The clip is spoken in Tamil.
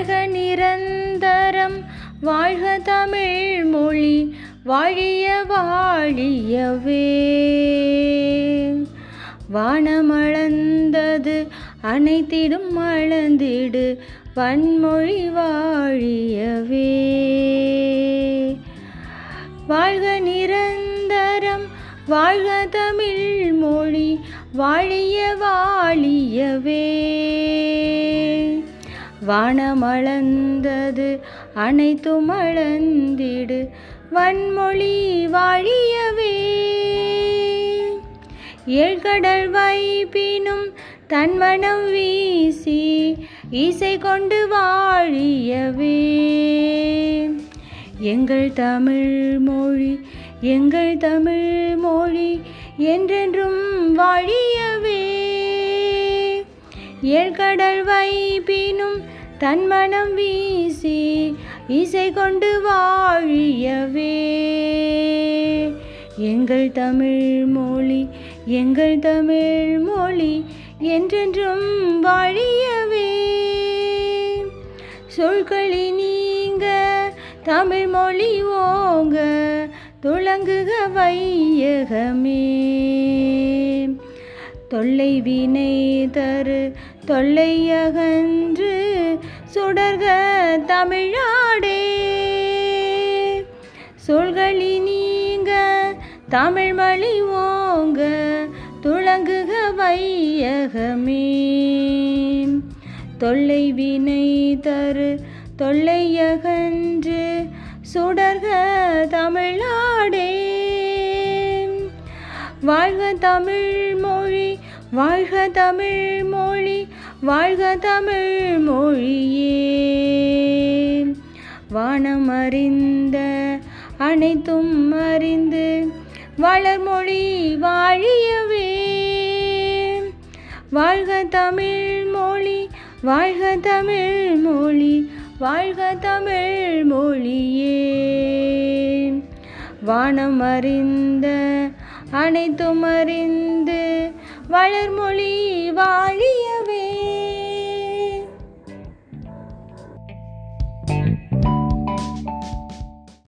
வாழ்க நிரந்தரம் வாழ்க தமிழ் மொழி வாழிய வாழியவே. வானமளந்தது அனைத்திடும் மளந்திடு வன்மொழி வாழியவே. வாழ்க நிரந்தரம் வாழ்க தமிழ் மொழி வாழிய வாழியவே. வானமளந்தது அனைத்தும் அளந்திடு வன்மொழி வாழியவே. ஏழ்கடல் வைப்பினும் தன்மனம் வீசி இசை கொண்டு வாழியவே. எங்கள் தமிழ் மொழி எங்கள் தமிழ் மொழி என்றென்றும் வாழியவே. ஏழ்கடல் வைப்பினும் தன் மனம் வீசி இசை கொண்டு வாழியவே. எங்கள் தமிழ் மொழி எங்கள் தமிழ் மொழி என்றென்றும் வாழியவே. சொற்களி நீங்க தமிழ் மொழி ஓங்க துளங்குக வையகமே. தொல்லை வினை தரு தொல்லை அகன்று சுடர்க தமிழாடே. சொல்களி நீங்க தமிழ் மொழி ஓங்க துளங்குக வையகமே. தொல்லை வினை தரு தொல்லையகன்று சுடர்க தமிழாடே. வாழ்க தமிழ் மொழி வாழ்க தமிழ் மொழி வாழ்க தமிழ் மொழியே. வானம் அறிந்த அனைத்தும் அறிந்து வளர்மொழி வாழியவே. வாழ்க தமிழ் மொழி வாழ்க தமிழ் மொழி வாழ்க தமிழ் மொழியே. வானம் அறிந்த அனைத்தும் அறிந்து வளர்மொழி